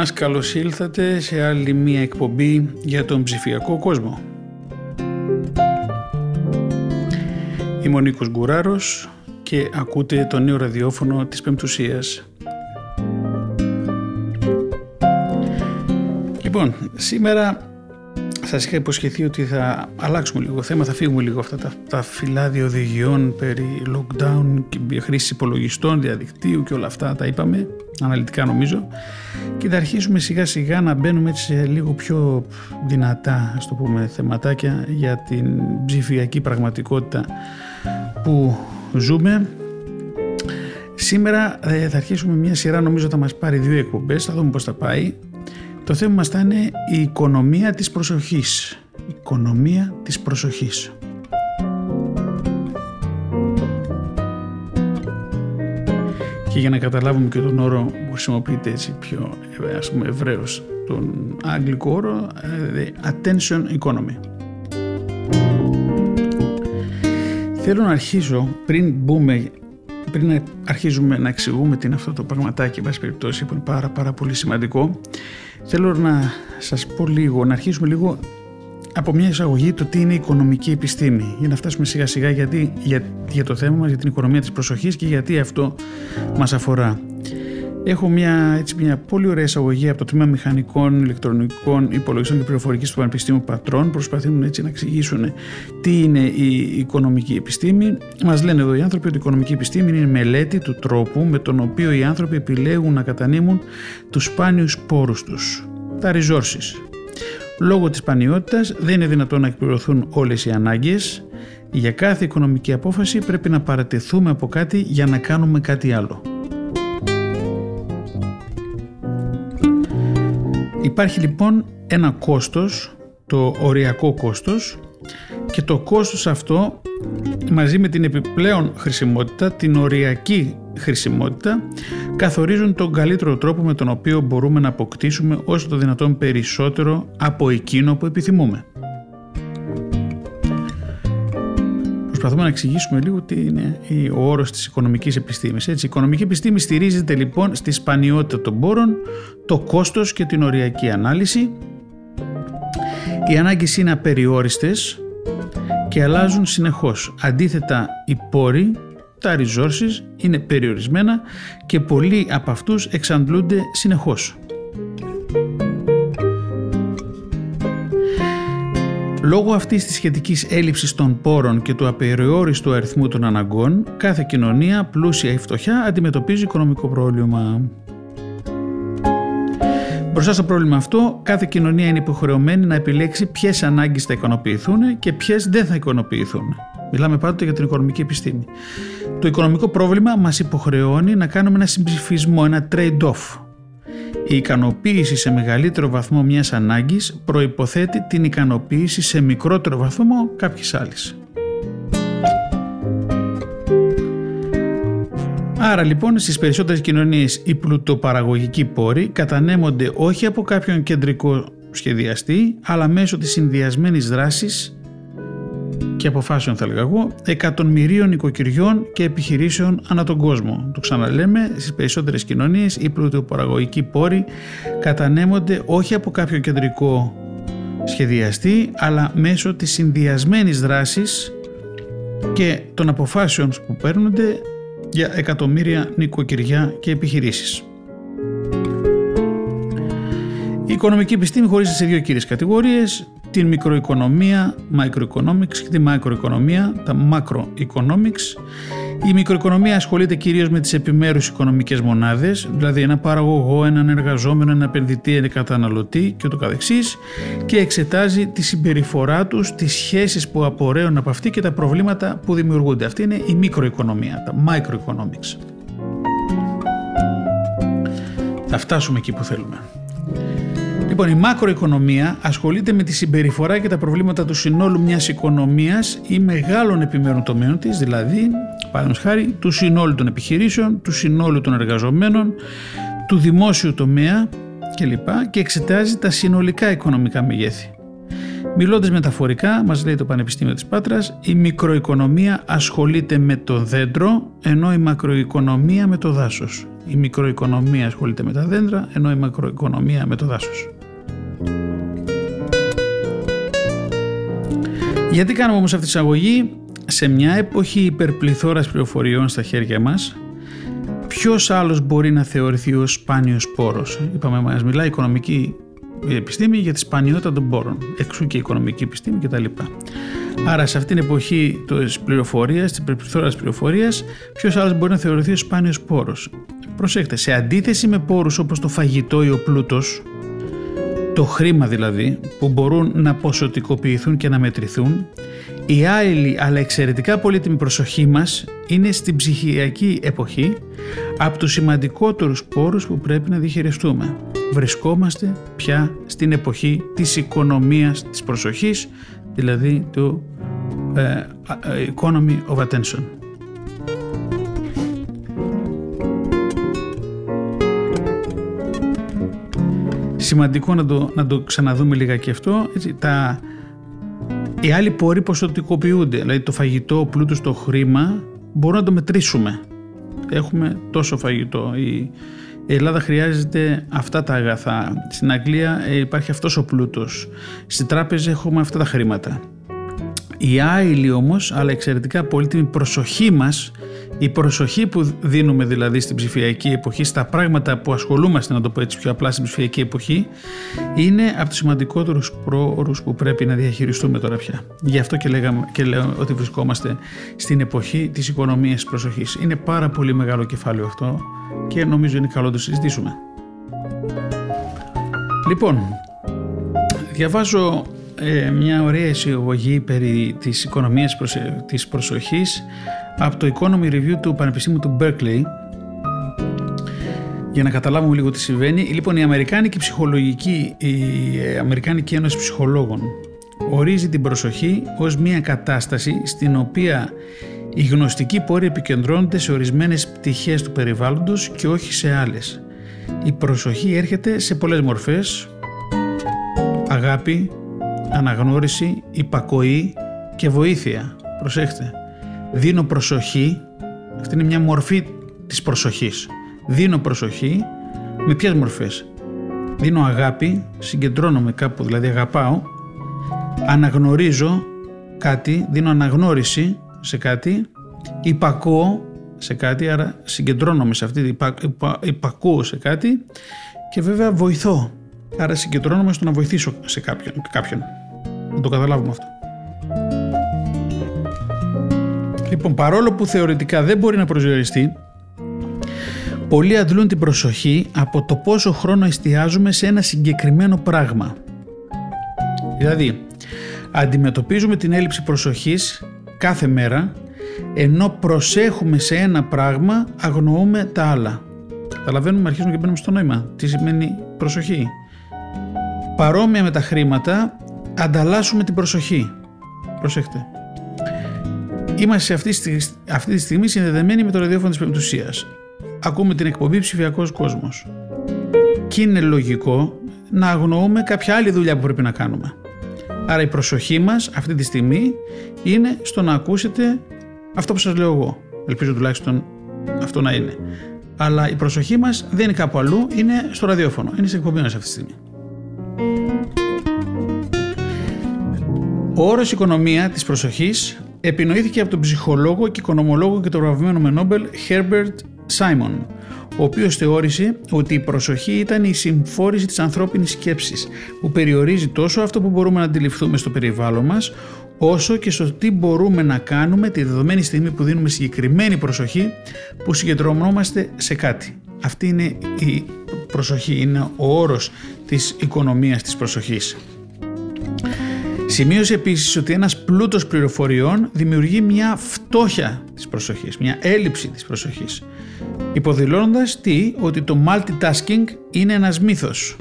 Μας καλώς ήλθατε σε άλλη μία εκπομπή για τον ψηφιακό κόσμο. Είμαι ο Νίκος Γκουράρος και ακούτε το νέο ραδιόφωνο της Πεμπτουσίας. Λοιπόν, σήμερα Σας είχα υποσχεθεί ότι θα αλλάξουμε λίγο θέμα, θα φύγουμε λίγο αυτά τα, τα φυλάδια οδηγιών περί lockdown και χρήση υπολογιστών, διαδικτύου και όλα αυτά τα είπαμε, αναλυτικά νομίζω. Και θα αρχίσουμε σιγά σιγά να μπαίνουμε έτσι σε λίγο πιο δυνατά ας το πούμε θεματάκια για την ψηφιακή πραγματικότητα που ζούμε. Σήμερα ε, θα αρχίσουμε μια σειρά νομίζω θα μας πάρει δύο εκπομπές, θα δούμε πώς θα πάει το θέμα μας θα είναι η οικονομία της προσοχής. Η οικονομία της προσοχής. Και για να καταλάβουμε και τον όρο που χρησιμοποιείται έτσι πιο ας πούμε ευρέως, τον άγγλικο όρο ε, attention economy. Θέλω να αρχίσω πριν μπούμε πριν αρχίζουμε να εξηγούμε τι είναι αυτό το πραγματάκι, εν περιπτώσει, που είναι πάρα, πάρα πολύ σημαντικό, θέλω να σας πω λίγο, να αρχίσουμε λίγο από μια εισαγωγή το τι είναι η οικονομική επιστήμη για να φτάσουμε σιγά σιγά γιατί, για, για το θέμα μας, για την οικονομία της προσοχής και γιατί αυτό μας αφορά. Έχω μια, έτσι, μια πολύ ωραία εισαγωγή από το τμήμα Μηχανικών, Ηλεκτρονικών Υπολογιστών και Πληροφορικής του Πανεπιστήμιου Πατρών. Προσπαθούν έτσι να εξηγήσουν τι είναι η οικονομική επιστήμη. Μας λένε εδώ οι άνθρωποι ότι η οικονομική επιστήμη είναι η μελέτη του τρόπου με τον οποίο οι άνθρωποι επιλέγουν να κατανείμουν τους σπάνιους πόρου τους, τα resources. Λόγω της πανιότητας δεν είναι δυνατόν να εκπληρωθούν όλες οι ανάγκες. Για κάθε οικονομική απόφαση πρέπει να παρατηθούμε από κάτι για να κάνουμε κάτι άλλο. Υπάρχει λοιπόν ένα κόστος, το οριακό κόστος και το κόστος αυτό μαζί με την επιπλέον χρησιμότητα, την οριακή χρησιμότητα καθορίζουν τον καλύτερο τρόπο με τον οποίο μπορούμε να αποκτήσουμε όσο το δυνατόν περισσότερο από εκείνο που επιθυμούμε. Προσπαθούμε να εξηγήσουμε λίγο τι είναι ο όρος της οικονομικής επιστήμης. η οικονομική επιστήμη στηρίζεται λοιπόν στη σπανιότητα των πόρων, το κόστος και την οριακή ανάλυση. Οι ανάγκες είναι απεριόριστες και αλλάζουν συνεχώς. Αντίθετα, οι πόροι, τα resources, είναι περιορισμένα και πολλοί από αυτούς εξαντλούνται συνεχώς. Λόγω αυτής της σχετικής έλλειψης των πόρων και του απεριόριστου αριθμού των αναγκών, κάθε κοινωνία, πλούσια ή φτωχιά, αντιμετωπίζει οικονομικό πρόβλημα. Μπροστά στο πρόβλημα αυτό, κάθε κοινωνία είναι υποχρεωμένη να επιλέξει ποιες ανάγκες θα ικανοποιηθούν και ποιες δεν θα ικανοποιηθούν. Μιλάμε πάντοτε για την οικονομική επιστήμη. Το οικονομικό πρόβλημα μας υποχρεώνει να κάνουμε ένα συμψηφισμό, ένα trade-off η ικανοποίηση σε μεγαλύτερο βαθμό μιας ανάγκης προϋποθέτει την ικανοποίηση σε μικρότερο βαθμό κάποιης άλλης. Άρα λοιπόν στις περισσότερες κοινωνίες οι πλουτοπαραγωγικοί πόροι κατανέμονται όχι από κάποιον κεντρικό σχεδιαστή αλλά μέσω της συνδυασμένης δράσης και αποφάσεων θα έλεγα εγώ εκατομμυρίων οικοκυριών και επιχειρήσεων ανά τον κόσμο. Το ξαναλέμε, στις περισσότερες κοινωνίες οι πλουτοπαραγωγικοί πόροι κατανέμονται όχι από κάποιο κεντρικό σχεδιαστή αλλά μέσω της συνδυασμένης δράσης και των αποφάσεων που παίρνονται για εκατομμύρια νοικοκυριά και επιχειρήσεις. Η οικονομική επιστήμη χωρίζεται σε δύο κύριες κατηγορίες, την μικροοικονομία, microeconomics και τη μακροοικονομία, τα macroeconomics. Η μικροοικονομία ασχολείται κυρίως με τις επιμέρους οικονομικές μονάδες, δηλαδή ένα παραγωγό, έναν εργαζόμενο, ένα επενδυτή, ένα καταναλωτή και ούτω καθεξής και εξετάζει τη συμπεριφορά τους, τις σχέσεις που απορρέουν από αυτή και τα προβλήματα που δημιουργούνται. Αυτή είναι η μικροοικονομία, τα microeconomics. θα φτάσουμε εκεί που θέλουμε. Λοιπόν, η μακροοικονομία ασχολείται με τη συμπεριφορά και τα προβλήματα του συνόλου μιας οικονομίας ή μεγάλων επιμέρων τομέων της, δηλαδή, παραδείγματος χάρη, του συνόλου των επιχειρήσεων, του συνόλου των εργαζομένων, του δημόσιου τομέα κλπ. και εξετάζει τα συνολικά οικονομικά μεγέθη. Μιλώντας μεταφορικά, μας λέει το Πανεπιστήμιο της Πάτρας, η μικροοικονομία ασχολείται με το δέντρο, ενώ η μακροοικονομία με το δάσος. Η μικροοικονομία ασχολείται με τα δέντρα, ενώ η μακροοικονομία με το δάσος. Γιατί κάνουμε όμως αυτή τη εισαγωγή; Σε μια εποχή υπερπληθώρας πληροφοριών στα χέρια μας ποιος άλλος μπορεί να θεωρηθεί ως σπάνιος πόρος; Είπαμε μας μιλάει η οικονομική επιστήμη για τη σπανιότητα των πόρων. Εξού και η οικονομική επιστήμη κτλ. Άρα σε αυτήν την εποχή της πληροφορίας, της υπερπληθώρας πληροφορίας, ποιος άλλος μπορεί να θεωρηθεί ω σπάνιος πόρος; Προσέξτε, σε αντίθεση με πόρους όπως το φαγητό ή ο πλούτος, το χρήμα δηλαδή, που μπορούν να ποσοτικοποιηθούν και να μετρηθούν, η άειλη αλλά εξαιρετικά πολύτιμη προσοχή μας είναι στην ψυχιακή εποχή από τους σημαντικότερους πόρους που πρέπει να διχειριστούμε. Βρισκόμαστε πια στην εποχή της οικονομίας της προσοχής, δηλαδή του ε, ε, economy of attention. Σημαντικό να το, να το ξαναδούμε λίγα και αυτό. Έτσι, τα, οι άλλοι πόροι ποσοτικοποιούνται. Δηλαδή το φαγητό, ο πλούτος, το χρήμα μπορούμε να το μετρήσουμε. Έχουμε τόσο φαγητό. Η, Ελλάδα χρειάζεται αυτά τα αγαθά. Στην Αγγλία ε, υπάρχει αυτός ο πλούτος. Στην τράπεζα έχουμε αυτά τα χρήματα. Η άειλη όμως, αλλά εξαιρετικά πολύτιμη προσοχή μας η προσοχή που δίνουμε δηλαδή στην ψηφιακή εποχή, στα πράγματα που ασχολούμαστε, να το πω έτσι πιο απλά, στην ψηφιακή εποχή, είναι από τους σημαντικότερους πρόωρου που πρέπει να διαχειριστούμε τώρα πια. Γι' αυτό και, λέγαμε, και λέω ότι βρισκόμαστε στην εποχή της οικονομίας τη προσοχής. Είναι πάρα πολύ μεγάλο κεφάλαιο αυτό και νομίζω είναι καλό να το συζητήσουμε. Λοιπόν, διαβάζω ε, μια ωραία εισαγωγή περί της οικονομίας της προσοχής από το Economy Review του Πανεπιστήμιου του Berkeley για να καταλάβουμε λίγο τι συμβαίνει. Λοιπόν, η Αμερικάνικη Ψυχολογική, η Αμερικάνικη Ένωση Ψυχολόγων ορίζει την προσοχή ως μια κατάσταση στην οποία οι γνωστικοί πόροι επικεντρώνονται σε ορισμένες πτυχές του περιβάλλοντος και όχι σε άλλες. Η προσοχή έρχεται σε πολλές μορφές, αγάπη, αναγνώριση, υπακοή και βοήθεια. Προσέχτε δίνω προσοχή, αυτή είναι μια μορφή της προσοχής. Δίνω προσοχή με ποιες μορφές; Δίνω αγάπη, συγκεντρώνομαι κάπου, δηλαδή αγαπάω, αναγνωρίζω κάτι, δίνω αναγνώριση σε κάτι, υπακούω σε κάτι, άρα συγκεντρώνομαι σε αυτή, υπα, υπα, υπακούω σε κάτι και βέβαια βοηθώ. Άρα συγκεντρώνομαι στο να βοηθήσω σε κάποιον. κάποιον. Να το καταλάβουμε αυτό. Λοιπόν, παρόλο που θεωρητικά δεν μπορεί να προσδιοριστεί, πολλοί αντλούν την προσοχή από το πόσο χρόνο εστιάζουμε σε ένα συγκεκριμένο πράγμα. Δηλαδή, αντιμετωπίζουμε την έλλειψη προσοχής κάθε μέρα, ενώ προσέχουμε σε ένα πράγμα, αγνοούμε τα άλλα. Καταλαβαίνουμε, αρχίζουμε και μπαίνουμε στο νόημα. Τι σημαίνει προσοχή; Παρόμοια με τα χρήματα, ανταλλάσσουμε την προσοχή. Προσέχτε. Είμαστε αυτή, αυτή τη στιγμή συνδεδεμένοι με το ραδιόφωνο της Πεμπτουσίας. Ακούμε την εκπομπή ψηφιακός κόσμος. Και είναι λογικό να αγνοούμε κάποια άλλη δουλειά που πρέπει να κάνουμε. Άρα η προσοχή μας αυτή τη στιγμή είναι στο να ακούσετε αυτό που σας λέω εγώ. Ελπίζω τουλάχιστον αυτό να είναι. Αλλά η προσοχή μας δεν είναι κάπου αλλού, είναι στο ραδιόφωνο. Είναι στην εκπομπή μας αυτή τη στιγμή. Ο όρος οικονομία της προσοχής επινοήθηκε από τον ψυχολόγο και οικονομολόγο και τον βραβευμένο με Νόμπελ Herbert Simon, ο οποίος θεώρησε ότι η προσοχή ήταν η συμφόρηση της ανθρώπινης σκέψης, που περιορίζει τόσο αυτό που μπορούμε να αντιληφθούμε στο περιβάλλον μας, όσο και στο τι μπορούμε να κάνουμε τη δεδομένη στιγμή που δίνουμε συγκεκριμένη προσοχή που συγκεντρωνόμαστε σε κάτι. Αυτή είναι η προσοχή, είναι ο όρος της οικονομίας της προσοχής. Σημείωσε επίσης ότι ένας πλούτος πληροφοριών δημιουργεί μια φτώχεια της προσοχής, μια έλλειψη της προσοχής, υποδηλώνοντας τι, ότι το multitasking είναι ένας μύθος.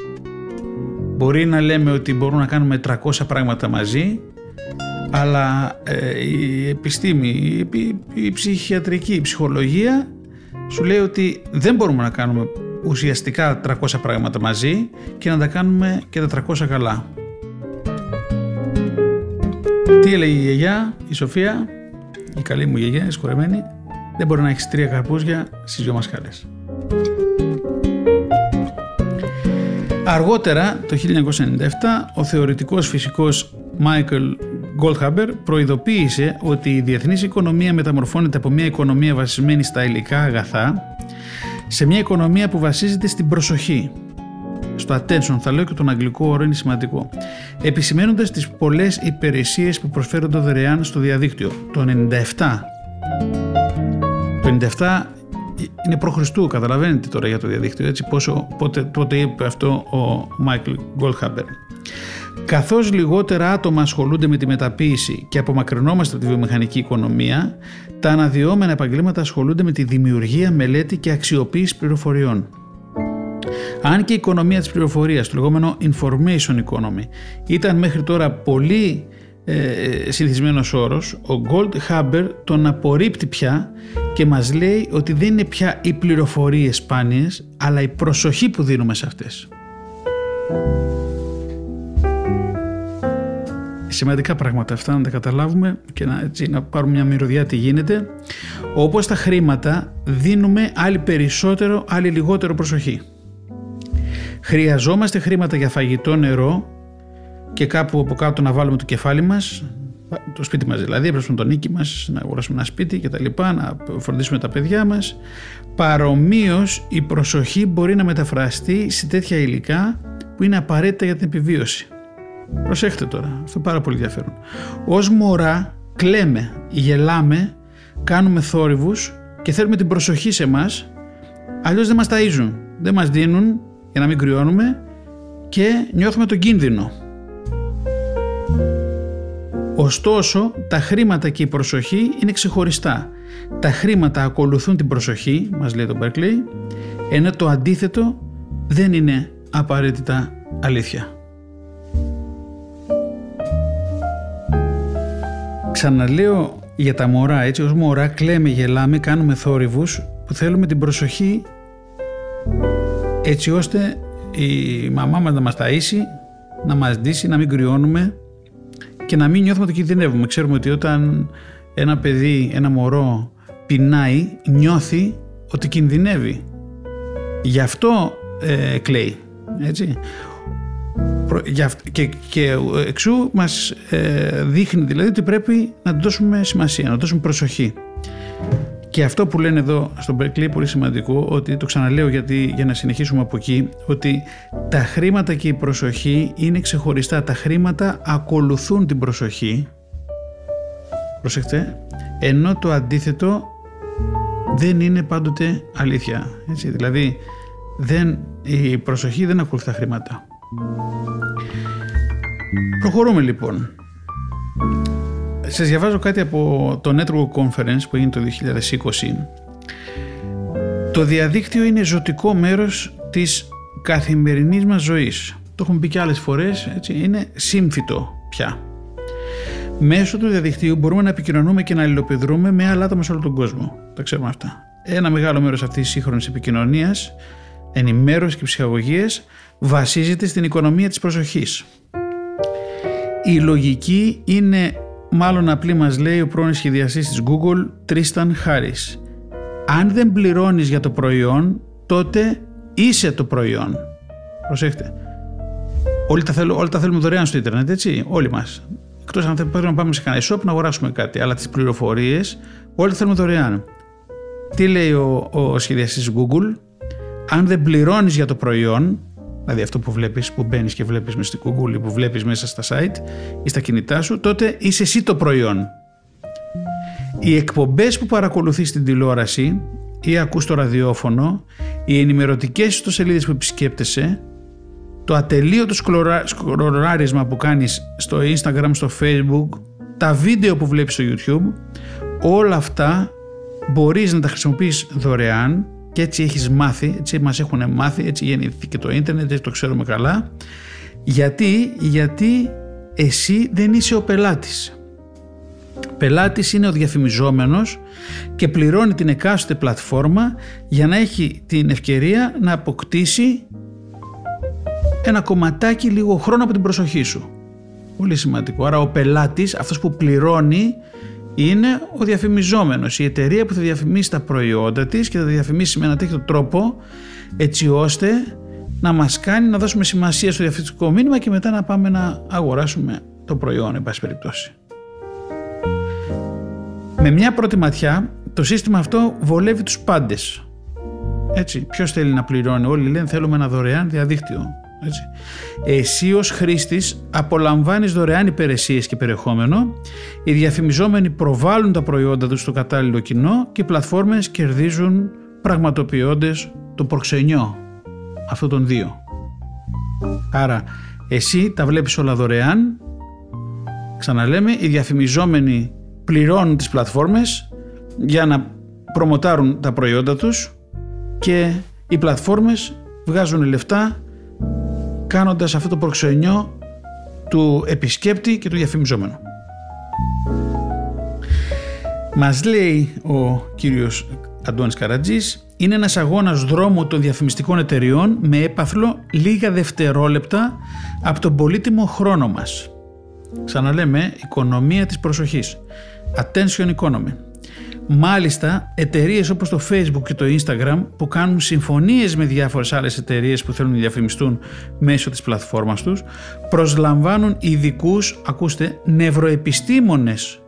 Μπορεί να λέμε ότι μπορούμε να κάνουμε 300 πράγματα μαζί, αλλά ε, η επιστήμη, η, η ψυχιατρική, η ψυχολογία σου λέει ότι δεν μπορούμε να κάνουμε ουσιαστικά 300 πράγματα μαζί και να τα κάνουμε και τα 300 καλά. Τι έλεγε η γιαγιά, η Σοφία, η καλή μου γιαγιά, η σκορεμένη, δεν μπορεί να έχεις τρία καρπούζια στις δυο μασχάλες. Αργότερα, το 1997, ο θεωρητικός φυσικός Michael Goldhaber προειδοποίησε ότι η διεθνής οικονομία μεταμορφώνεται από μια οικονομία βασισμένη στα υλικά αγαθά σε μια οικονομία που βασίζεται στην προσοχή. Στο attention θα λέω και τον αγγλικό όρο είναι σημαντικό. Επισημένοντα τις πολλές υπηρεσίες που προσφέρονται δωρεάν στο διαδίκτυο. Το 97. Το 97 είναι προ Χριστού, καταλαβαίνετε τώρα για το διαδίκτυο, έτσι πόσο, πότε, πότε είπε αυτό ο Μάικλ Γκολχάμπερ. Καθώς λιγότερα άτομα ασχολούνται με τη μεταποίηση και απομακρυνόμαστε από τη βιομηχανική οικονομία, τα αναδυόμενα επαγγέλματα ασχολούνται με τη δημιουργία, μελέτη και αξιοποίηση πληροφοριών. Αν και η οικονομία της πληροφορίας, το λεγόμενο information economy, ήταν μέχρι τώρα πολύ ε, συνηθισμένος όρος, ο Gold Haber τον απορρίπτει πια και μας λέει ότι δεν είναι πια οι πληροφορίες σπάνιες, αλλά η προσοχή που δίνουμε σε αυτές. Σημαντικά πράγματα αυτά να τα καταλάβουμε και να, έτσι, να πάρουμε μια μυρωδιά τι γίνεται. Όπως τα χρήματα δίνουμε άλλη περισσότερο, άλλη λιγότερο προσοχή. Χρειαζόμαστε χρήματα για φαγητό, νερό και κάπου από κάτω να βάλουμε το κεφάλι μας, το σπίτι μας δηλαδή, έπρεπε τον νίκη μας, να αγοράσουμε ένα σπίτι και τα λοιπά, να φροντίσουμε τα παιδιά μας. Παρομοίως η προσοχή μπορεί να μεταφραστεί σε τέτοια υλικά που είναι απαραίτητα για την επιβίωση. Προσέχτε τώρα, αυτό είναι πάρα πολύ ενδιαφέρον. Ως μωρά κλαίμε, γελάμε, κάνουμε θόρυβους και θέλουμε την προσοχή σε μας, αλλιώς δεν μας ταΐζουν, δεν μας δίνουν για να μην κρυώνουμε και νιώθουμε τον κίνδυνο. Ωστόσο, τα χρήματα και η προσοχή είναι ξεχωριστά. Τα χρήματα ακολουθούν την προσοχή, μας λέει το Berkeley, ενώ το αντίθετο δεν είναι απαραίτητα αλήθεια. Ξαναλέω για τα μωρά, έτσι ως μωρά κλαίμε, γελάμε, κάνουμε θόρυβους που θέλουμε την προσοχή έτσι ώστε η μαμά μας να μας ταΐσει, να μας ντύσει, να μην κρυώνουμε και να μην νιώθουμε ότι κινδυνεύουμε. Ξέρουμε ότι όταν ένα παιδί, ένα μωρό πεινάει, νιώθει ότι κινδυνεύει. Γι' αυτό ε, κλαίει. Έτσι. Και, και εξού μας ε, δείχνει δηλαδή ότι πρέπει να δώσουμε σημασία, να δώσουμε προσοχή. Και αυτό που λένε εδώ στον Berkeley πολύ σημαντικό, ότι το ξαναλέω γιατί, για να συνεχίσουμε από εκεί, ότι τα χρήματα και η προσοχή είναι ξεχωριστά. Τα χρήματα ακολουθούν την προσοχή, προσεχτέ, ενώ το αντίθετο δεν είναι πάντοτε αλήθεια. Έτσι, δηλαδή δεν, η προσοχή δεν ακολουθεί τα χρήματα. Προχωρούμε λοιπόν. Σας διαβάζω κάτι από το Network Conference που έγινε το 2020. Το διαδίκτυο είναι ζωτικό μέρος της καθημερινής μας ζωής. Το έχουμε πει και άλλες φορές, έτσι, είναι σύμφυτο πια. Μέσω του διαδικτύου μπορούμε να επικοινωνούμε και να αλληλοπιδρούμε με άλλα άτομα σε όλο τον κόσμο. Τα ξέρουμε αυτά. Ένα μεγάλο μέρος αυτής της σύγχρονης επικοινωνίας, ενημέρωσης και ψυχαγωγίες βασίζεται στην οικονομία της προσοχής. Η λογική είναι μάλλον απλή μας λέει ο πρώην σχεδιαστής της Google, Tristan Harris. Αν δεν πληρώνεις για το προϊόν, τότε είσαι το προϊόν. Προσέχτε. Όλοι τα, θέλουμε, όλοι τα θέλουμε δωρεάν στο ίντερνετ, έτσι, όλοι μας. Εκτός αν πρέπει να πάμε σε κανένα shop να αγοράσουμε κάτι, αλλά τις πληροφορίες όλοι τα θέλουμε δωρεάν. Τι λέει ο, ο σχεδιαστής Google, αν δεν πληρώνεις για το προϊόν, δηλαδή αυτό που βλέπεις, που μπαίνεις και βλέπεις μέσα στην Google που βλέπεις μέσα στα site ή στα κινητά σου, τότε είσαι εσύ το προϊόν. Οι εκπομπές που παρακολουθείς στην τηλεόραση ή ακούς το ραδιόφωνο, οι ενημερωτικές ιστοσελίδες που επισκέπτεσαι, το ατελείωτο σκροράρισμα που κάνεις στο Instagram, στο Facebook, τα βίντεο που βλέπεις στο YouTube, όλα αυτά μπορείς να τα χρησιμοποιείς δωρεάν και έτσι έχεις μάθει, έτσι μας έχουν μάθει, έτσι γεννήθηκε το ίντερνετ, έτσι το ξέρουμε καλά. Γιατί, γιατί εσύ δεν είσαι ο πελάτης. Πελάτης είναι ο διαφημιζόμενος και πληρώνει την εκάστοτε πλατφόρμα για να έχει την ευκαιρία να αποκτήσει ένα κομματάκι λίγο χρόνο από την προσοχή σου. Πολύ σημαντικό. Άρα ο πελάτης, αυτός που πληρώνει, είναι ο διαφημιζόμενος. Η εταιρεία που θα διαφημίσει τα προϊόντα της και θα διαφημίσει με ένα τέτοιο τρόπο έτσι ώστε να μας κάνει να δώσουμε σημασία στο διαφημιστικό μήνυμα και μετά να πάμε να αγοράσουμε το προϊόν, εν πάση περιπτώσει. Με μια πρώτη ματιά, το σύστημα αυτό βολεύει τους πάντες. Έτσι, ποιος θέλει να πληρώνει, όλοι λένε θέλουμε ένα δωρεάν διαδίκτυο. Έτσι. Εσύ ως χρήστης απολαμβάνεις δωρεάν υπηρεσίες και περιεχόμενο, οι διαφημιζόμενοι προβάλλουν τα προϊόντα τους στο κατάλληλο κοινό και οι πλατφόρμες κερδίζουν πραγματοποιώντας το προξενιό αυτών των δύο. Άρα εσύ τα βλέπεις όλα δωρεάν, ξαναλέμε, οι διαφημιζόμενοι πληρώνουν τις πλατφόρμες για να προμοτάρουν τα προϊόντα τους και οι πλατφόρμες βγάζουν λεφτά κάνοντας αυτό το προξενιό του επισκέπτη και του διαφημιζόμενου. Μας λέει ο κύριος Αντώνης Καρατζής είναι ένας αγώνας δρόμου των διαφημιστικών εταιριών με έπαθλο λίγα δευτερόλεπτα από τον πολύτιμο χρόνο μας. Ξαναλέμε, οικονομία της προσοχής. Attention economy. Μάλιστα, εταιρείες όπως το Facebook και το Instagram που κάνουν συμφωνίες με διάφορες άλλες εταιρείες που θέλουν να διαφημιστούν μέσω της πλατφόρμας τους προσλαμβάνουν ειδικούς, ακούστε, νευροεπιστήμονες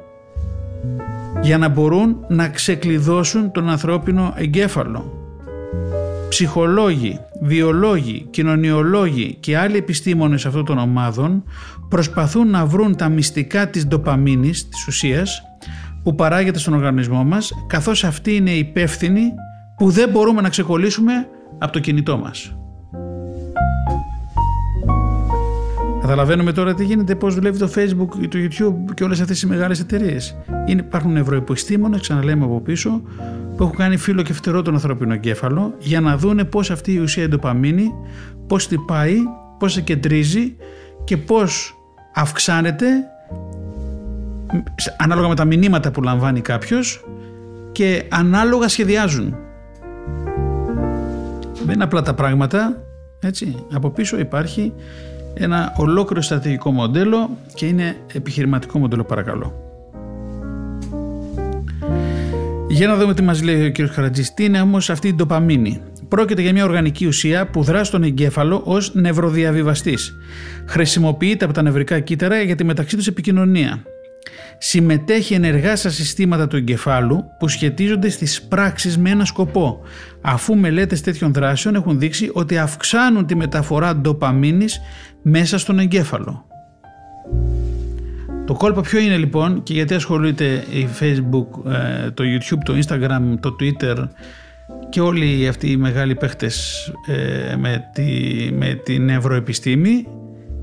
για να μπορούν να ξεκλειδώσουν τον ανθρώπινο εγκέφαλο. Ψυχολόγοι, βιολόγοι, κοινωνιολόγοι και άλλοι επιστήμονες αυτών των ομάδων προσπαθούν να βρουν τα μυστικά της ντοπαμίνης, της ουσίας, που παράγεται στον οργανισμό μας, καθώς αυτή είναι υπεύθυνη που δεν μπορούμε να ξεκολλήσουμε από το κινητό μας. Καταλαβαίνουμε τώρα τι γίνεται, πώς δουλεύει το Facebook, το YouTube και όλες αυτές οι μεγάλες εταιρείες. Υπάρχουν ευρωεπιστήμονες, ξαναλέμε από πίσω, που έχουν κάνει φύλλο και φτερό τον ανθρώπινο εγκέφαλο για να δούνε πώς αυτή η ουσία εντοπαμίνη, πώς πάει, πώς σε κεντρίζει και πώς αυξάνεται ανάλογα με τα μηνύματα που λαμβάνει κάποιος και ανάλογα σχεδιάζουν. Δεν είναι απλά τα πράγματα, έτσι. Από πίσω υπάρχει ένα ολόκληρο στρατηγικό μοντέλο και είναι επιχειρηματικό μοντέλο παρακαλώ. Για να δούμε τι μας λέει ο κ. Χαρατζής. Τι είναι όμως αυτή η ντοπαμίνη; Πρόκειται για μια οργανική ουσία που δρά στον εγκέφαλο ως νευροδιαβιβαστής. Χρησιμοποιείται από τα νευρικά κύτταρα για τη μεταξύ τους επικοινωνία συμμετέχει ενεργά στα συστήματα του εγκεφάλου που σχετίζονται στις πράξεις με ένα σκοπό, αφού μελέτες τέτοιων δράσεων έχουν δείξει ότι αυξάνουν τη μεταφορά ντοπαμίνης μέσα στον εγκέφαλο. Το κόλπο ποιο είναι λοιπόν και γιατί ασχολείται η Facebook, ε, το YouTube, το Instagram, το Twitter και όλοι αυτοί οι μεγάλοι παίχτες ε, με, τη, με την ευρωεπιστήμη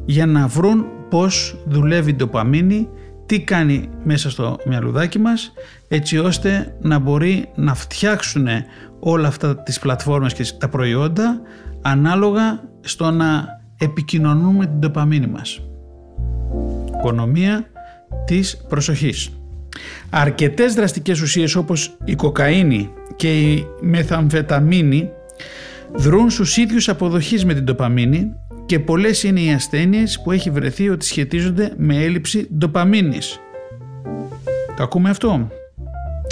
για να βρουν πώς δουλεύει η ντοπαμίνη τι κάνει μέσα στο μυαλουδάκι μας έτσι ώστε να μπορεί να φτιάξουν όλα αυτά τις πλατφόρμες και τα προϊόντα ανάλογα στο να επικοινωνούμε την τοπαμίνη μας. Οικονομία της προσοχής. Αρκετές δραστικές ουσίες όπως η κοκαίνη και η μεθαμφεταμίνη δρούν στους ίδιους αποδοχής με την τοπαμίνη και πολλές είναι οι ασθένειες που έχει βρεθεί ότι σχετίζονται με έλλειψη ντοπαμίνης. Το ακούμε αυτό;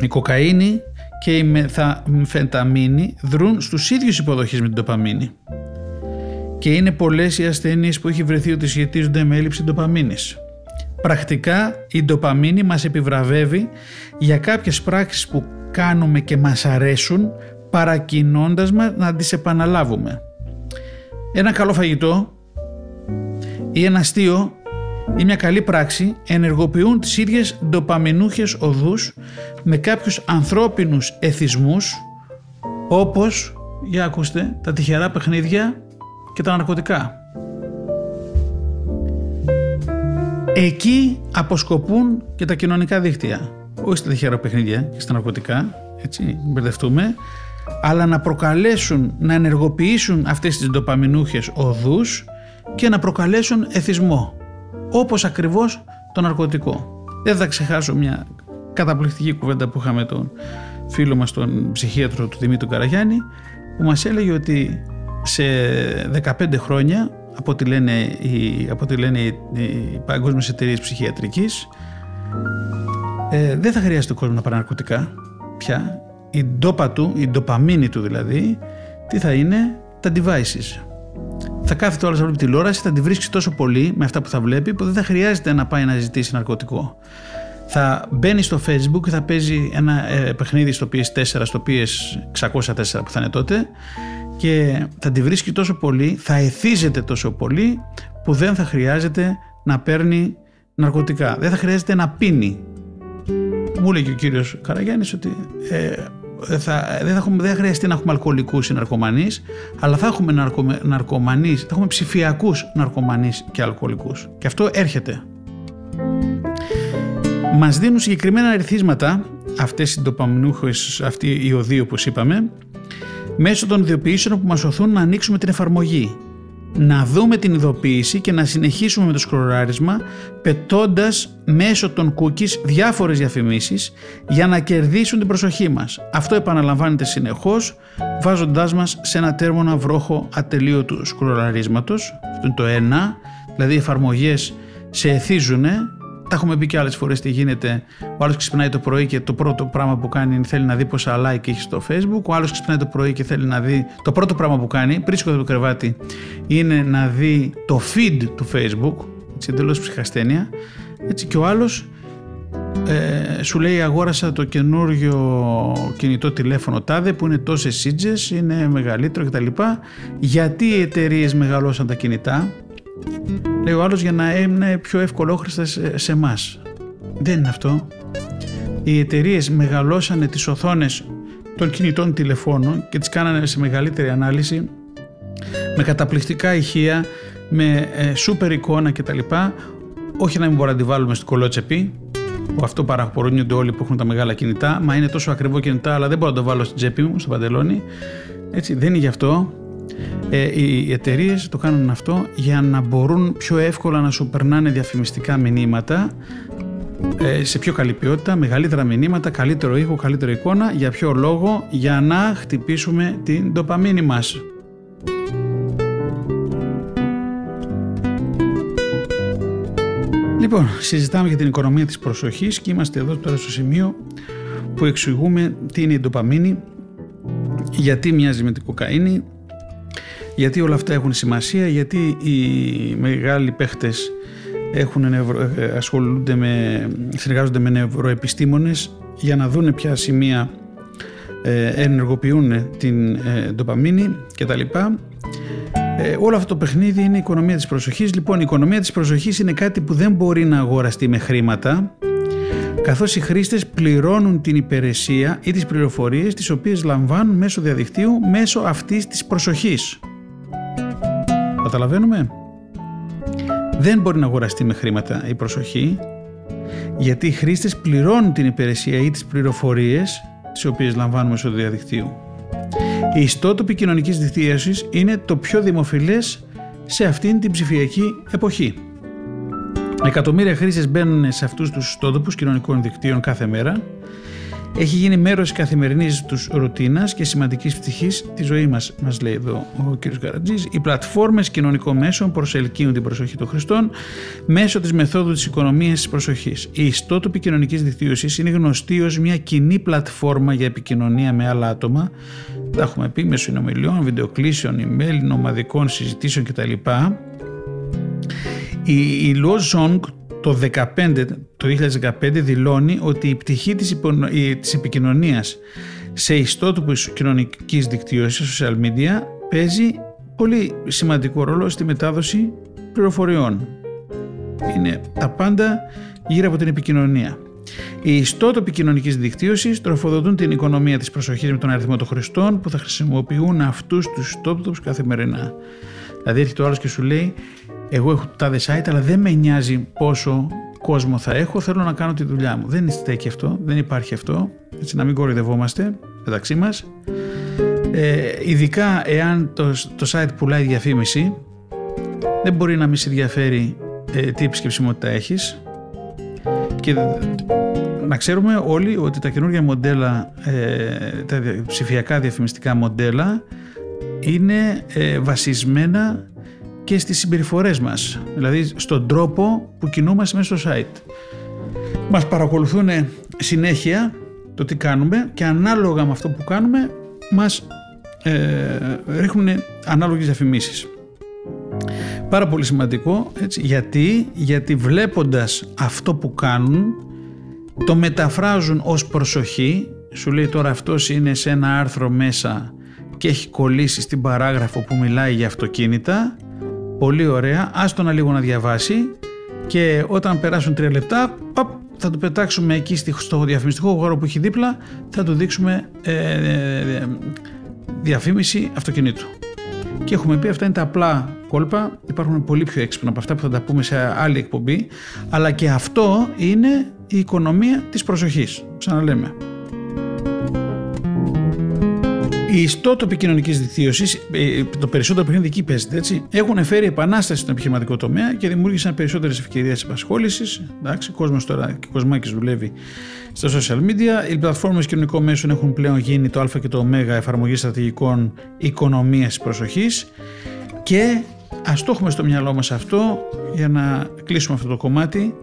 Η κοκαίνη και η μεθαμφεταμίνη δρούν στους ίδιους υποδοχείς με την ντοπαμίνη. Και είναι πολλές οι ασθένειες που έχει βρεθεί ότι σχετίζονται με έλλειψη ντοπαμίνης. Πρακτικά η ντοπαμίνη μας επιβραβεύει για κάποιες πράξεις που κάνουμε και μας αρέσουν παρακινώντας μας να τις επαναλάβουμε ένα καλό φαγητό ή ένα αστείο ή μια καλή πράξη ενεργοποιούν τις ίδιες ντοπαμινούχες οδούς με κάποιους ανθρώπινους εθισμούς όπως, για ακούστε, τα τυχερά παιχνίδια και τα ναρκωτικά. Εκεί αποσκοπούν και τα κοινωνικά δίκτυα. Όχι στα τυχερά παιχνίδια και στα ναρκωτικά, έτσι, μπερδευτούμε, αλλά να προκαλέσουν, να ενεργοποιήσουν αυτές τις ντοπαμινούχες οδούς και να προκαλέσουν εθισμό. Όπως ακριβώς το ναρκωτικό. Δεν θα ξεχάσω μια καταπληκτική κουβέντα που είχαμε τον φίλο μας τον ψυχίατρο του Δημήτρου Καραγιάννη που μας έλεγε ότι σε 15 χρόνια από ό,τι λένε οι, από ό,τι λένε οι, οι παγκόσμιες εταιρείες ψυχιατρικής ε, δεν θα χρειάζεται ο κόσμος να πάρει ναρκωτικά πια. Η ντόπα του, η ντοπαμίνη του δηλαδή, τι θα είναι, τα devices. Θα κάθεται όλα από τηλεόραση, θα τη βρίσκει τόσο πολύ με αυτά που θα βλέπει που δεν θα χρειάζεται να πάει να ζητήσει ναρκωτικό. Θα μπαίνει στο facebook και θα παίζει ένα ε, παιχνίδι στο PS4, στο PS604 που θα είναι τότε και θα τη βρίσκει τόσο πολύ, θα εθίζεται τόσο πολύ που δεν θα χρειάζεται να παίρνει ναρκωτικά. Δεν θα χρειάζεται να πίνει. Μου λέει και ο κύριος Καραγιάννης ότι ε, θα, δεν, θα έχουμε, δεν θα χρειαστεί να έχουμε αλκοολικούς ή ναρκωμανείς, αλλά θα έχουμε ναρκω, ναρκωμανείς, θα έχουμε ψηφιακούς ναρκωμανείς και αλκοολικούς. Και αυτό έρχεται. Μας δίνουν συγκεκριμένα αριθίσματα αυτές οι ντοπαμινούχες, αυτοί οι οδοί όπως είπαμε, μέσω των ειδοποιήσεων που μας οθούν να ανοίξουμε την εφαρμογή. Να δούμε την ειδοποίηση και να συνεχίσουμε με το σκροράρισμα πετώντας μέσω των cookies διάφορες διαφημίσεις για να κερδίσουν την προσοχή μας. Αυτό επαναλαμβάνεται συνεχώς βάζοντάς μας σε ένα τέρμονα βρόχο ατελείωτου σκρολαρίσματος. Αυτό είναι το ένα, δηλαδή οι εφαρμογές σε εθίζουν τα έχουμε πει και άλλες φορές τι γίνεται. Ο άλλος ξυπνάει το πρωί και το πρώτο πράγμα που κάνει θέλει να δει πόσα like έχει στο Facebook. Ο άλλος ξυπνάει το πρωί και θέλει να δει. Το πρώτο πράγμα που κάνει πριν σηκωθεί το κρεβάτι είναι να δει το feed του Facebook. Έτσι εντελώς ψυχασθένεια. Έτσι και ο άλλος ε, σου λέει αγόρασα το καινούριο κινητό τηλέφωνο τάδε που είναι τόσες σίτζες, είναι μεγαλύτερο κτλ. Γιατί οι εταιρείες μεγαλώσαν τα κινητά; Λέει ο άλλος για να είναι πιο ευκολόχρηστα σε εμάς. Δεν είναι αυτό. Οι εταιρείες μεγαλώσανε τις οθόνες των κινητών τηλεφώνων και τις κάνανε σε μεγαλύτερη ανάλυση με καταπληκτικά ηχεία, με ε, σούπερ εικόνα κτλ. Όχι να μην μπορούμε να τη βάλουμε στην κολότσεπη, που αυτό παραχωρούνται όλοι που έχουν τα μεγάλα κινητά. Μα είναι τόσο ακριβό κινητά, αλλά δεν μπορώ να το βάλω στην τσέπη μου, στο παντελόνι. Έτσι, δεν είναι γι' αυτό. Ε, οι εταιρείες το κάνουν αυτό για να μπορούν πιο εύκολα να σου περνάνε διαφημιστικά μηνύματα ε, σε πιο καλή ποιότητα, μεγαλύτερα μηνύματα, καλύτερο ήχο, καλύτερη εικόνα. Για ποιο λόγο, για να χτυπήσουμε την ντοπαμίνη μας. Λοιπόν, συζητάμε για την οικονομία της προσοχής και είμαστε εδώ τώρα στο σημείο που εξηγούμε τι είναι η ντοπαμίνη, γιατί μοιάζει με την κοκαίνη, γιατί όλα αυτά έχουν σημασία, γιατί οι μεγάλοι παίχτες έχουν, ε, ασχολούνται με, συνεργάζονται με νευροεπιστήμονες για να δούνε ποια σημεία ε, ενεργοποιούν την ε, ντοπαμίνη κτλ. Ε, όλο αυτό το παιχνίδι είναι η οικονομία της προσοχής. Λοιπόν, η οικονομία της προσοχής είναι κάτι που δεν μπορεί να αγοραστεί με χρήματα καθώς οι χρήστες πληρώνουν την υπηρεσία ή τις πληροφορίες τις οποίες λαμβάνουν μέσω διαδικτύου μέσω αυτής της προσοχής. Καταλαβαίνουμε. Δεν μπορεί να αγοραστεί με χρήματα η προσοχή γιατί οι χρήστες πληρώνουν την υπηρεσία ή τις πληροφορίες τις οποίες λαμβάνουμε στο διαδικτύο. Η ιστότοπη κοινωνικής δικτύωσης είναι το πιο δημοφιλές σε αυτήν την ψηφιακή εποχή. Εκατομμύρια χρήστες μπαίνουν σε αυτούς τους ιστότοπους κοινωνικών δικτύων κάθε μέρα έχει γίνει μέρος της καθημερινής τους ρουτίνας και σημαντικής πτυχής της ζωής μας, μας λέει εδώ ο κ. Καρατζής. Οι πλατφόρμες κοινωνικών μέσων προσελκύουν την προσοχή των χρηστών μέσω της μεθόδου της οικονομίας της προσοχής. Η ιστότοπη κοινωνικής δικτύωσης είναι γνωστή ως μια κοινή πλατφόρμα για επικοινωνία με άλλα άτομα. Τα έχουμε πει μέσω συνομιλιών, βιντεοκλήσεων, email, νομαδικών συζητήσεων κτλ. Η, η Lozong το, 15, το 2015 δηλώνει ότι η πτυχή της, υπο, της επικοινωνίας σε ιστότοπους κοινωνικής δικτύωσης, social media, παίζει πολύ σημαντικό ρόλο στη μετάδοση πληροφοριών. Είναι τα πάντα γύρω από την επικοινωνία. Οι ιστότοποι κοινωνική δικτύωσης τροφοδοτούν την οικονομία της προσοχής με τον αριθμό των χρηστών που θα χρησιμοποιούν αυτούς τους ιστότοπου καθημερινά. Δηλαδή έρχεται ο άλλος και σου λέει εγώ έχω τάδε site αλλά δεν με νοιάζει πόσο κόσμο θα έχω, θέλω να κάνω τη δουλειά μου. Δεν στέκει αυτό, δεν υπάρχει αυτό, έτσι να μην κοροϊδευόμαστε μεταξύ μας. Ε, ειδικά εάν το, το site πουλάει διαφήμιση, δεν μπορεί να μην σε ενδιαφέρει ε, τι επισκεψιμότητα έχεις και να ξέρουμε όλοι ότι τα καινούργια μοντέλα, ε, τα ψηφιακά διαφημιστικά μοντέλα είναι ε, βασισμένα και στις συμπεριφορές μας, δηλαδή στον τρόπο που κινούμαστε μέσα στο site. Μας παρακολουθούν συνέχεια το τι κάνουμε και ανάλογα με αυτό που κάνουμε μας ε, ρίχνουν ανάλογες διαφημίσεις. Πάρα πολύ σημαντικό, έτσι, γιατί, γιατί βλέποντας αυτό που κάνουν το μεταφράζουν ως προσοχή, σου λέει τώρα αυτός είναι σε ένα άρθρο μέσα και έχει κολλήσει στην παράγραφο που μιλάει για αυτοκίνητα, πολύ ωραία, άστο να λίγο να διαβάσει και όταν περάσουν τρία λεπτά, παπ, θα το πετάξουμε εκεί στο διαφημιστικό χώρο που έχει δίπλα, θα του δείξουμε ε, ε, ε, διαφήμιση αυτοκινήτου. Και έχουμε πει αυτά είναι τα απλά κόλπα, υπάρχουν πολύ πιο έξυπνα από αυτά που θα τα πούμε σε άλλη εκπομπή, αλλά και αυτό είναι η οικονομία της προσοχής, ξαναλέμε. Οι ιστότοποι κοινωνικής δικτύωσης, ε, το περισσότερο παιχνίδι εκεί παίζεται έτσι, έχουν φέρει επανάσταση στον επιχειρηματικό τομέα και δημιούργησαν περισσότερες ευκαιρίες απασχόλησης. Ο κόσμος τώρα και ο κοσμάκης δουλεύει στα social media. Οι πλατφόρμες κοινωνικών μέσων έχουν πλέον γίνει το Α και το Ω εφαρμογή στρατηγικών οικονομίας τη προσοχής. Και ας το έχουμε στο μυαλό μας αυτό για να κλείσουμε αυτό το κομμάτι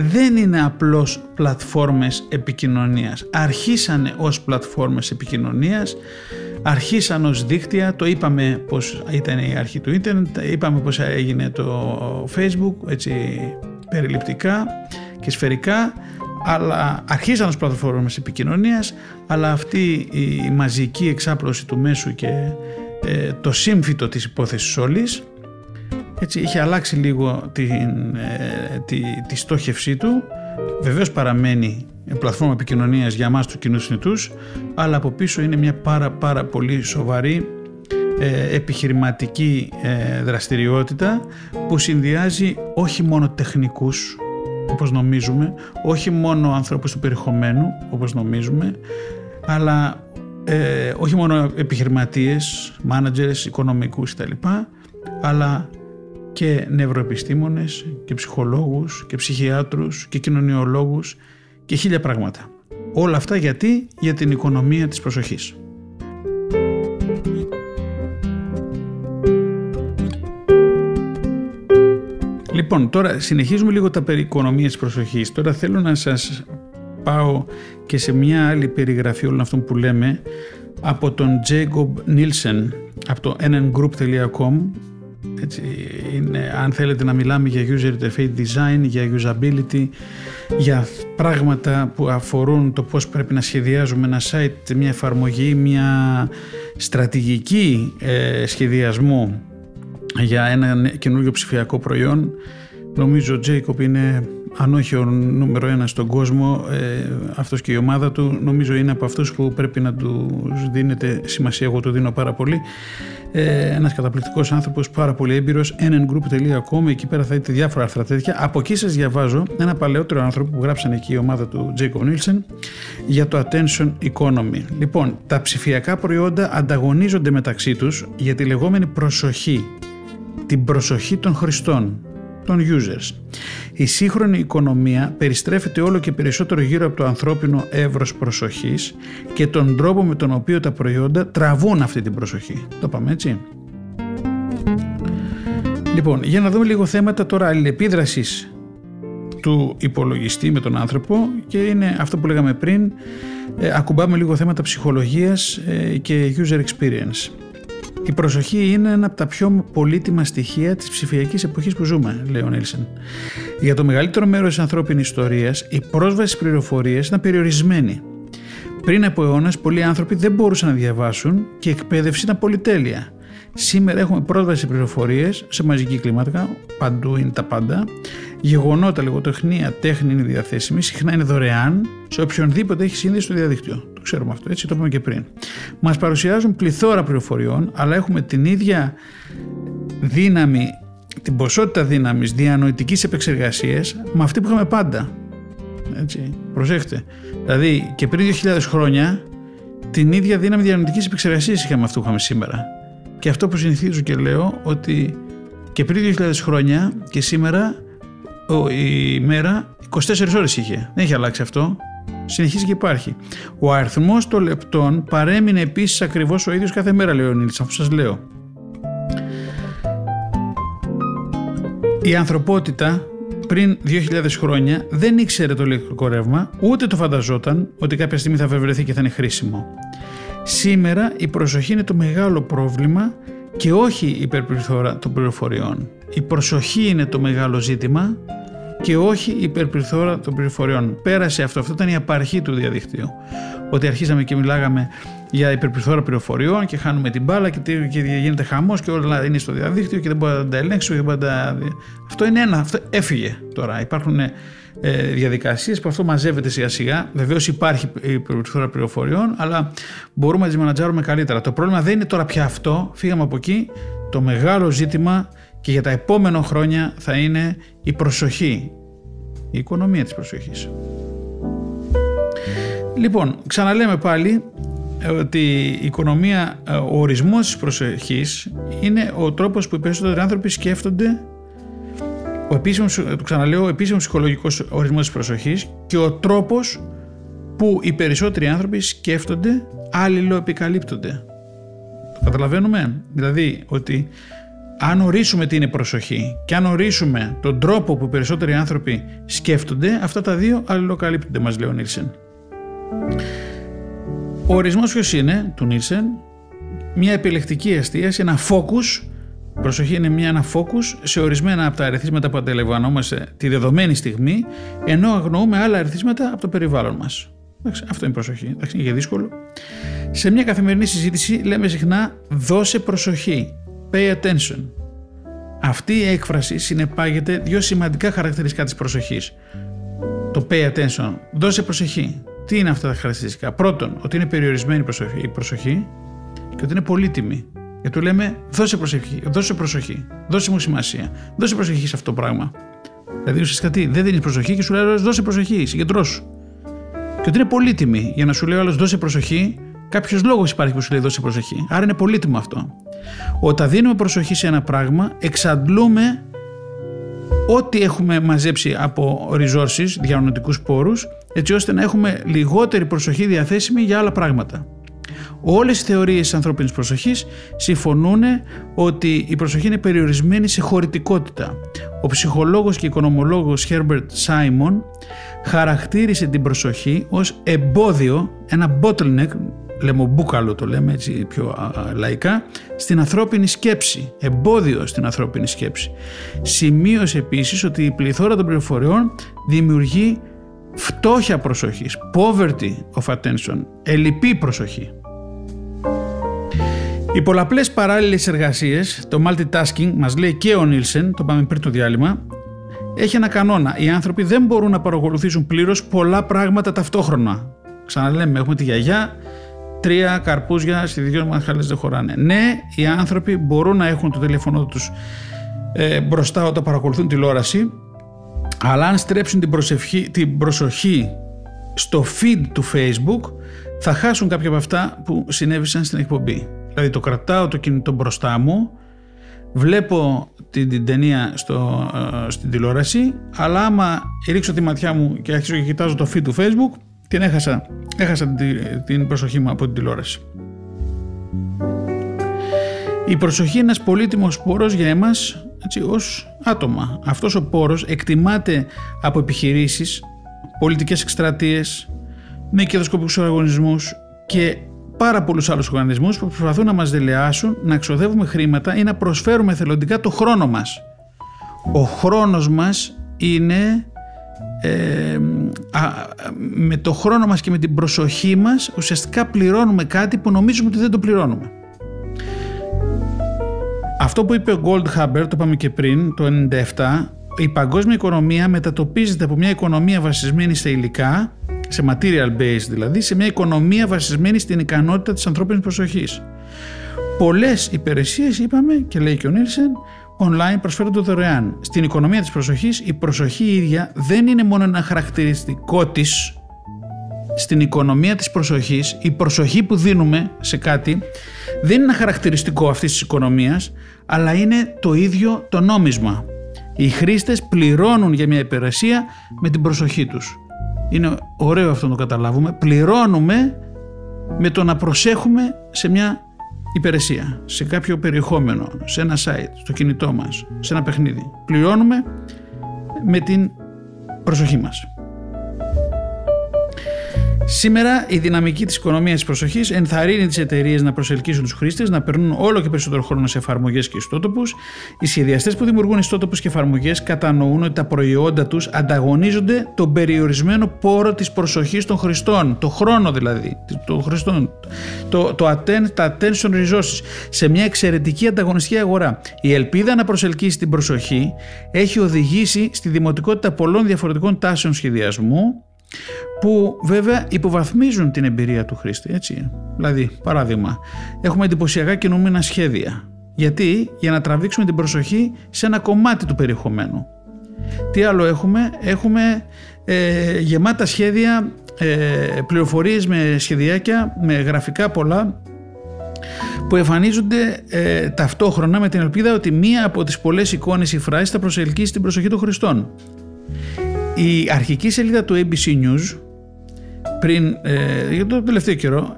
δεν είναι απλώς πλατφόρμες επικοινωνίας. Αρχίσανε ως πλατφόρμες επικοινωνίας, αρχίσαν ως δίκτυα, το είπαμε πως ήταν η αρχή του ίντερνετ, είπαμε πως έγινε το facebook, έτσι περιληπτικά και σφαιρικά, αλλά αρχίσαν ως πλατφόρμες επικοινωνίας, αλλά αυτή η μαζική εξάπλωση του μέσου και ε, το σύμφυτο της υπόθεσης όλης έτσι είχε αλλάξει λίγο την, ε, τη, τη στόχευσή του. Βεβαίως παραμένει πλατφόρμα επικοινωνίας για εμάς τους κοινού θνητού, αλλά από πίσω είναι μια πάρα πάρα πολύ σοβαρή ε, επιχειρηματική ε, δραστηριότητα που συνδυάζει όχι μόνο τεχνικούς όπως νομίζουμε, όχι μόνο ανθρώπους του περιεχομένου όπως νομίζουμε, αλλά ε, όχι μόνο επιχειρηματίες, managers, οικονομικούς κτλ, αλλά και νευροεπιστήμονες και ψυχολόγους και ψυχιάτρους και κοινωνιολόγους και χίλια πράγματα. Όλα αυτά γιατί; Για την οικονομία της προσοχής. Λοιπόν, τώρα συνεχίζουμε λίγο τα περί οικονομίας της προσοχής. Τώρα θέλω να σας πάω και σε μια άλλη περιγραφή όλων αυτών που λέμε από τον Jacob Nielsen από το nngroup.com έτσι, είναι, αν θέλετε να μιλάμε για user interface design, για usability, για πράγματα που αφορούν το πώς πρέπει να σχεδιάζουμε ένα site, μια εφαρμογή, μια στρατηγική ε, σχεδιασμού για ένα καινούργιο ψηφιακό προϊόν. Νομίζω ο Jacob είναι αν όχι ο νούμερο ένας στον κόσμο, ε, αυτός και η ομάδα του, νομίζω είναι από αυτούς που πρέπει να τους δίνετε σημασία, εγώ του δίνω πάρα πολύ. Ε, ένας καταπληκτικός άνθρωπος, πάρα πολύ έμπειρος, nnGroup.com, εκεί πέρα θα δείτε διάφορα άρθρα τέτοια. Από εκεί σας διαβάζω ένα παλαιότερο άνθρωπο που γράψαν εκεί η ομάδα του Jacob Nielsen για το Attention Economy. Λοιπόν, τα ψηφιακά προϊόντα ανταγωνίζονται μεταξύ τους για τη λεγόμενη προσοχή, την προσοχή των χρηστών των users. Η σύγχρονη οικονομία περιστρέφεται όλο και περισσότερο γύρω από το ανθρώπινο εύρος προσοχής και τον τρόπο με τον οποίο τα προϊόντα τραβούν αυτή την προσοχή. Το πάμε έτσι. Λοιπόν, για να δούμε λίγο θέματα τώρα αλληλεπίδρασης του υπολογιστή με τον άνθρωπο και είναι αυτό που λέγαμε πριν, ε, ακουμπάμε λίγο θέματα ψυχολογίας ε, και user experience. Η προσοχή είναι ένα από τα πιο πολύτιμα στοιχεία της ψηφιακής εποχής που ζούμε, λέει ο Νίλσεν. Για το μεγαλύτερο μέρος της ανθρώπινης ιστορίας, η πρόσβαση στις πληροφορίες ήταν περιορισμένη. Πριν από αιώνες, πολλοί άνθρωποι δεν μπορούσαν να διαβάσουν και η εκπαίδευση ήταν πολυτέλεια. Σήμερα έχουμε πρόσβαση σε πληροφορίες σε μαζική κλίμακα, παντού είναι τα πάντα. Γεγονότα, λογοτεχνία, τέχνη είναι διαθέσιμη, συχνά είναι δωρεάν σε οποιονδήποτε έχει σύνδεση στο διαδίκτυο. Το ξέρουμε αυτό, έτσι το είπαμε και πριν. Μας παρουσιάζουν πληθώρα πληροφοριών, αλλά έχουμε την ίδια δύναμη την ποσότητα δύναμης διανοητικής επεξεργασίας με αυτή που είχαμε πάντα. Έτσι, προσέχτε. Δηλαδή και πριν 2.000 χρόνια την ίδια δύναμη διανοητικής επεξεργασίας είχαμε αυτό που είχαμε σήμερα. Και αυτό που συνηθίζω και λέω ότι και πριν 2.000 χρόνια και σήμερα η μέρα 24 ώρες είχε. Δεν έχει αλλάξει αυτό. Συνεχίζει και υπάρχει. Ο αριθμός των λεπτών παρέμεινε επίσης ακριβώς ο ίδιος κάθε μέρα, λέει ο Νίλης, αφού σας λέω. Η ανθρωπότητα πριν 2.000 χρόνια δεν ήξερε το ηλεκτρικό ρεύμα, ούτε το φανταζόταν ότι κάποια στιγμή θα βρεθεί και θα είναι χρήσιμο. Σήμερα η προσοχή είναι το μεγάλο πρόβλημα και όχι η υπερπληθώρα των πληροφοριών. Η προσοχή είναι το μεγάλο ζήτημα και όχι η υπερπληθώρα των πληροφοριών. Πέρασε αυτό, αυτό ήταν η απαρχή του διαδικτύου. Ότι αρχίσαμε και μιλάγαμε για υπερπληθώρα πληροφοριών και χάνουμε την μπάλα και, και γίνεται χαμός και όλα είναι στο διαδίκτυο και δεν μπορεί να τα ελέγξω. Και τα... Αυτό είναι ένα, αυτό έφυγε τώρα. Υπάρχουν ε, διαδικασίες που αυτό μαζεύεται σιγά σιγά. Βεβαίως υπάρχει υπερπληθώρα πληροφοριών, αλλά μπορούμε να τις μανατζάρουμε καλύτερα. Το πρόβλημα δεν είναι τώρα πια αυτό. Φύγαμε από εκεί. Το μεγάλο ζήτημα και για τα επόμενα χρόνια θα είναι η προσοχή, η οικονομία της προσοχής. Λοιπόν, ξαναλέμε πάλι ότι η οικονομία, ο ορισμός της προσοχής είναι ο τρόπος που οι περισσότεροι άνθρωποι σκέφτονται ο επίσημος, το ξαναλέω, ο επίσημος ψυχολογικός ορισμός της προσοχής και ο τρόπος που οι περισσότεροι άνθρωποι σκέφτονται αλληλοεπικαλύπτονται. Το καταλαβαίνουμε; Δηλαδή ότι αν ορίσουμε τι είναι προσοχή και αν ορίσουμε τον τρόπο που περισσότεροι άνθρωποι σκέφτονται, αυτά τα δύο αλληλοκαλύπτονται, μας λέει ο Νίλσεν. Ο ορισμός ποιος είναι, του Νίλσεν, μια επιλεκτική εστίαση, ένα focus, προσοχή είναι μια ένα focus σε ορισμένα από τα αριθμήματα που αντιλαμβανόμαστε τη δεδομένη στιγμή, ενώ αγνοούμε άλλα αριθμήματα από το περιβάλλον μας. Αυτό είναι προσοχή. Εντάξει, είναι δύσκολο. Σε μια καθημερινή συζήτηση λέμε συχνά δώσε προσοχή. Pay attention. Αυτή η έκφραση συνεπάγεται δύο σημαντικά χαρακτηριστικά της προσοχής. Το pay attention, δώσε προσοχή. Τι είναι αυτά τα χαρακτηριστικά; Πρώτον, ότι είναι περιορισμένη η προσοχή και ότι είναι πολύτιμη. Γιατί του λέμε δώσε προσοχή, δώσε προσοχή, δώσε μου σημασία, δώσε προσοχή σε αυτό το πράγμα. Δηλαδή ουσιαστικά τι, δεν δίνεις προσοχή και σου λέει δώσε προσοχή, συγκεντρώσου. Και ότι είναι πολύτιμη για να σου λέει ο άλλος δώσε προσοχή, κάποιος λόγος υπάρχει που σου λέει δώσε προσοχή. Άρα είναι πολύτιμο αυτό. Όταν δίνουμε προσοχή σε ένα πράγμα, εξαντλούμε ό,τι έχουμε μαζέψει από resources, διανοητικούς πόρους, έτσι ώστε να έχουμε λιγότερη προσοχή διαθέσιμη για άλλα πράγματα. Όλες οι θεωρίες της ανθρώπινης προσοχής συμφωνούν ότι η προσοχή είναι περιορισμένη σε χωρητικότητα. Ο ψυχολόγος και οικονομολόγος Herbert Simon χαρακτήρισε την προσοχή ως εμπόδιο, ένα bottleneck, λεμομπούκαλο το λέμε έτσι πιο λαϊκά, στην ανθρώπινη σκέψη, εμπόδιο στην ανθρώπινη σκέψη. Σημείωσε επίσης ότι η πληθώρα των πληροφοριών δημιουργεί φτώχεια προσοχής, poverty of attention, ελλειπή προσοχή. Οι πολλαπλές παράλληλες εργασίες, το multitasking, μας λέει και ο Νίλσεν, το πάμε πριν το διάλειμμα, έχει ένα κανόνα. Οι άνθρωποι δεν μπορούν να παρακολουθήσουν πλήρως πολλά πράγματα ταυτόχρονα. Ξαναλέμε, έχουμε τη γιαγιά, τρία καρπούζια στη δυο μας χαλές δεν χωράνε. Ναι, οι άνθρωποι μπορούν να έχουν το τηλέφωνο τους ε, μπροστά όταν παρακολουθούν τηλεόραση, αλλά αν στρέψουν την, την προσοχή στο feed του facebook θα χάσουν κάποια από αυτά που συνέβησαν στην εκπομπή. Δηλαδή το κρατάω το κινητό μπροστά μου, βλέπω την, την ταινία στο, ε, στην τηλεόραση, αλλά άμα ρίξω τη ματιά μου και αρχίσω και κοιτάζω το feed του facebook, την έχασα, έχασα την, την προσοχή μου από την τηλεόραση. Η προσοχή είναι ένας πολύτιμος πόρος για εμάς έτσι, ως άτομα. Αυτός ο πόρος εκτιμάται από επιχειρήσεις, πολιτικές εκστρατείες, με κερδοσκοπικούς οργανισμούς και πάρα πολλούς άλλους οργανισμούς που προσπαθούν να μας δελεάσουν, να εξοδεύουμε χρήματα ή να προσφέρουμε θελοντικά το χρόνο μας. Ο χρόνος μας είναι ε, με το χρόνο μας και με την προσοχή μας ουσιαστικά πληρώνουμε κάτι που νομίζουμε ότι δεν το πληρώνουμε. Αυτό που είπε ο Goldhaber, το είπαμε και πριν, το 1997, η παγκόσμια οικονομία μετατοπίζεται από μια οικονομία βασισμένη στα υλικά, σε material based δηλαδή, σε μια οικονομία βασισμένη στην ικανότητα της ανθρώπινης προσοχής. Πολλές υπηρεσίες είπαμε και λέει και ο Νίλσεν online προσφέρονται δωρεάν. Στην οικονομία της προσοχής η προσοχή ίδια δεν είναι μόνο ένα χαρακτηριστικό της στην οικονομία της προσοχής, η προσοχή που δίνουμε σε κάτι δεν είναι ένα χαρακτηριστικό αυτής της οικονομίας, αλλά είναι το ίδιο το νόμισμα. Οι χρήστες πληρώνουν για μια υπηρεσία με την προσοχή τους. Είναι ωραίο αυτό να το καταλάβουμε. Πληρώνουμε με το να προσέχουμε σε μια υπηρεσία, σε κάποιο περιεχόμενο, σε ένα site, στο κινητό μας, σε ένα παιχνίδι. Πληρώνουμε με την προσοχή μας. Σήμερα η δυναμική της οικονομίας της προσοχής ενθαρρύνει τις εταιρείες να προσελκύσουν τους χρήστες, να περνούν όλο και περισσότερο χρόνο σε εφαρμογές και ιστότοπους. Οι σχεδιαστές που δημιουργούν ιστότοπους και εφαρμογές κατανοούν ότι τα προϊόντα τους ανταγωνίζονται τον περιορισμένο πόρο της προσοχής των χρηστών, το χρόνο δηλαδή των χρηστών, το, το atten, τα attention resources, σε μια εξαιρετική ανταγωνιστική αγορά. Η ελπίδα να προσελκύσει την προσοχή έχει οδηγήσει στη δημοτικότητα πολλών διαφορετικών τάσεων σχεδιασμού που βέβαια υποβαθμίζουν την εμπειρία του χρήστη. Έτσι. Δηλαδή, παράδειγμα, έχουμε εντυπωσιακά κινούμενα σχέδια. Γιατί, για να τραβήξουμε την προσοχή σε ένα κομμάτι του περιεχομένου. Τι άλλο έχουμε, έχουμε ε, γεμάτα σχέδια, ε, πληροφορίες με σχεδιάκια, με γραφικά πολλά, που εμφανίζονται ε, ταυτόχρονα με την ελπίδα ότι μία από τις πολλές εικόνες ή φράσεις θα προσελκύσει την προσοχή των χρηστών. Η αρχική σελίδα του ABC News πριν, ε, για το τελευταίο καιρό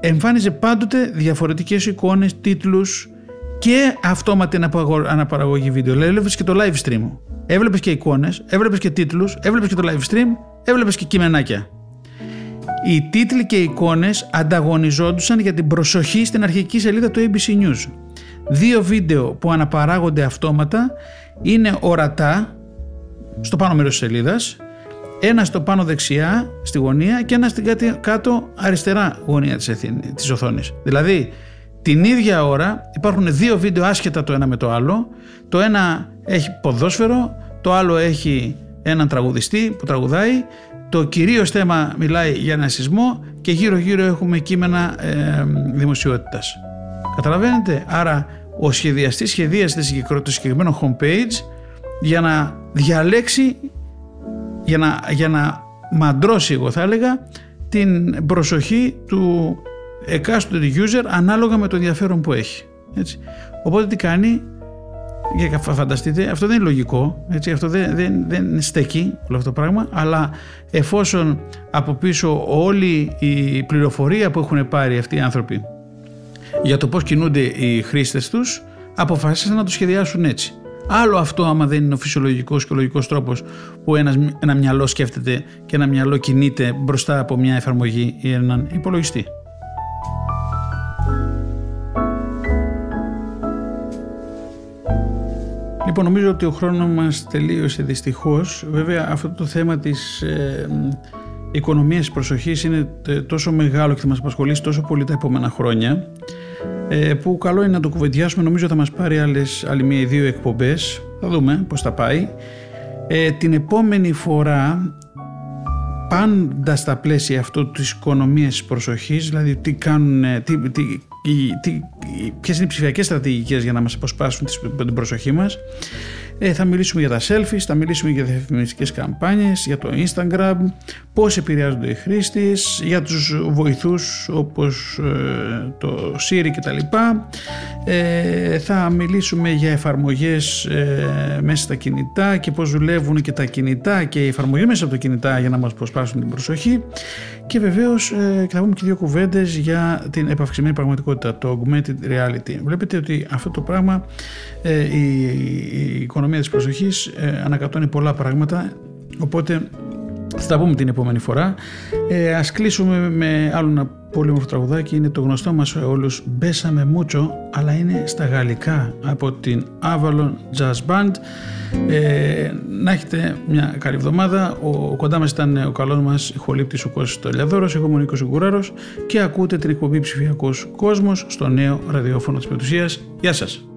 εμφάνιζε πάντοτε διαφορετικές εικόνες, τίτλους και αυτόματη αναπαραγωγή βίντεο. Έβλεπες και το live stream. Έβλεπες και εικόνες, έβλεπες και τίτλους, έβλεπες και το live stream, έβλεπες και κειμενάκια. Οι τίτλοι και οι εικόνες ανταγωνιζόντουσαν για την προσοχή στην αρχική σελίδα του ABC News. Δύο βίντεο που αναπαράγονται αυτόματα είναι ορατά στο πάνω μέρος της σελίδας, ένα στο πάνω δεξιά στη γωνία και ένα στην κάτω αριστερά γωνία της, της οθόνης. Δηλαδή, την ίδια ώρα υπάρχουν δύο βίντεο άσχετα το ένα με το άλλο. Το ένα έχει ποδόσφαιρο, το άλλο έχει έναν τραγουδιστή που τραγουδάει. Το κυρίως θέμα μιλάει για ένα σεισμό και γύρω γύρω έχουμε κείμενα ε, δημοσιότητας. Καταλαβαίνετε, άρα ο σχεδιαστής σχεδίασε το συγκεκριμένο homepage για να διαλέξει, για να, για να μαντρώσει εγώ θα έλεγα, την προσοχή του εκάστοτε user ανάλογα με το ενδιαφέρον που έχει. Έτσι. Οπότε τι κάνει, για φανταστείτε, αυτό δεν είναι λογικό, έτσι, αυτό δεν, δεν, δεν στέκει όλο αυτό το πράγμα, αλλά εφόσον από πίσω όλη η πληροφορία που έχουν πάρει αυτοί οι άνθρωποι για το πώς κινούνται οι χρήστες τους, αποφάσισαν να το σχεδιάσουν έτσι. Άλλο αυτό άμα δεν είναι ο φυσιολογικός και ο λογικός τρόπος που ένας, ένα μυαλό σκέφτεται και ένα μυαλό κινείται μπροστά από μια εφαρμογή ή έναν υπολογιστή. Λοιπόν, νομίζω ότι ο χρόνος μας τελείωσε δυστυχώς. Βέβαια, αυτό το θέμα της ε, οικονομίας προσοχής είναι τόσο μεγάλο και θα μας απασχολήσει τόσο πολύ τα επόμενα χρόνια ε, που καλό είναι να το κουβεντιάσουμε. Νομίζω θα μας πάρει άλλες, άλλη μία ή δύο εκπομπές. Θα δούμε πώς θα πάει. Ε, την επόμενη φορά πάντα στα πλαίσια αυτό της οικονομίας της προσοχής, δηλαδή τι κάνουν, τι, τι, τι, ποιες είναι οι ψηφιακές στρατηγικές για να μας αποσπάσουν την προσοχή μας, ε, θα μιλήσουμε για τα selfies, θα μιλήσουμε για διαφημιστικές καμπάνιες, για το Instagram, πώς επηρεάζονται οι χρήστες, για τους βοηθούς όπως ε, το Siri κτλ. Ε, θα μιλήσουμε για εφαρμογές ε, μέσα στα κινητά και πώς δουλεύουν και τα κινητά και οι εφαρμογές μέσα από τα κινητά για να μας προσπάσουν την προσοχή και βεβαίως ε, θα πούμε και δύο κουβέντες για την επαυξημένη πραγματικότητα, το augmented reality. Βλέπετε ότι αυτό το πράγμα, ε, η, η οικονομία της προσοχής ε, ανακατώνει πολλά πράγματα, οπότε θα τα πούμε την επόμενη φορά. Ε, ας κλείσουμε με άλλο ένα πολύ όμορφο τραγουδάκι. Είναι το γνωστό μας όλους «Μπέσαμε Μούτσο», αλλά είναι στα γαλλικά από την Avalon Jazz Band. Ε, να έχετε μια καλή εβδομάδα. Ο, κοντά μας ήταν ο καλός μας ηχολήπτης ο Κώστας Τολιαδόρος, εγώ είμαι ο Νίκος Γκουράρος και ακούτε την εκπομπή ψηφιακός κόσμος στο νέο ραδιόφωνο της Πετουσίας. Γεια σας!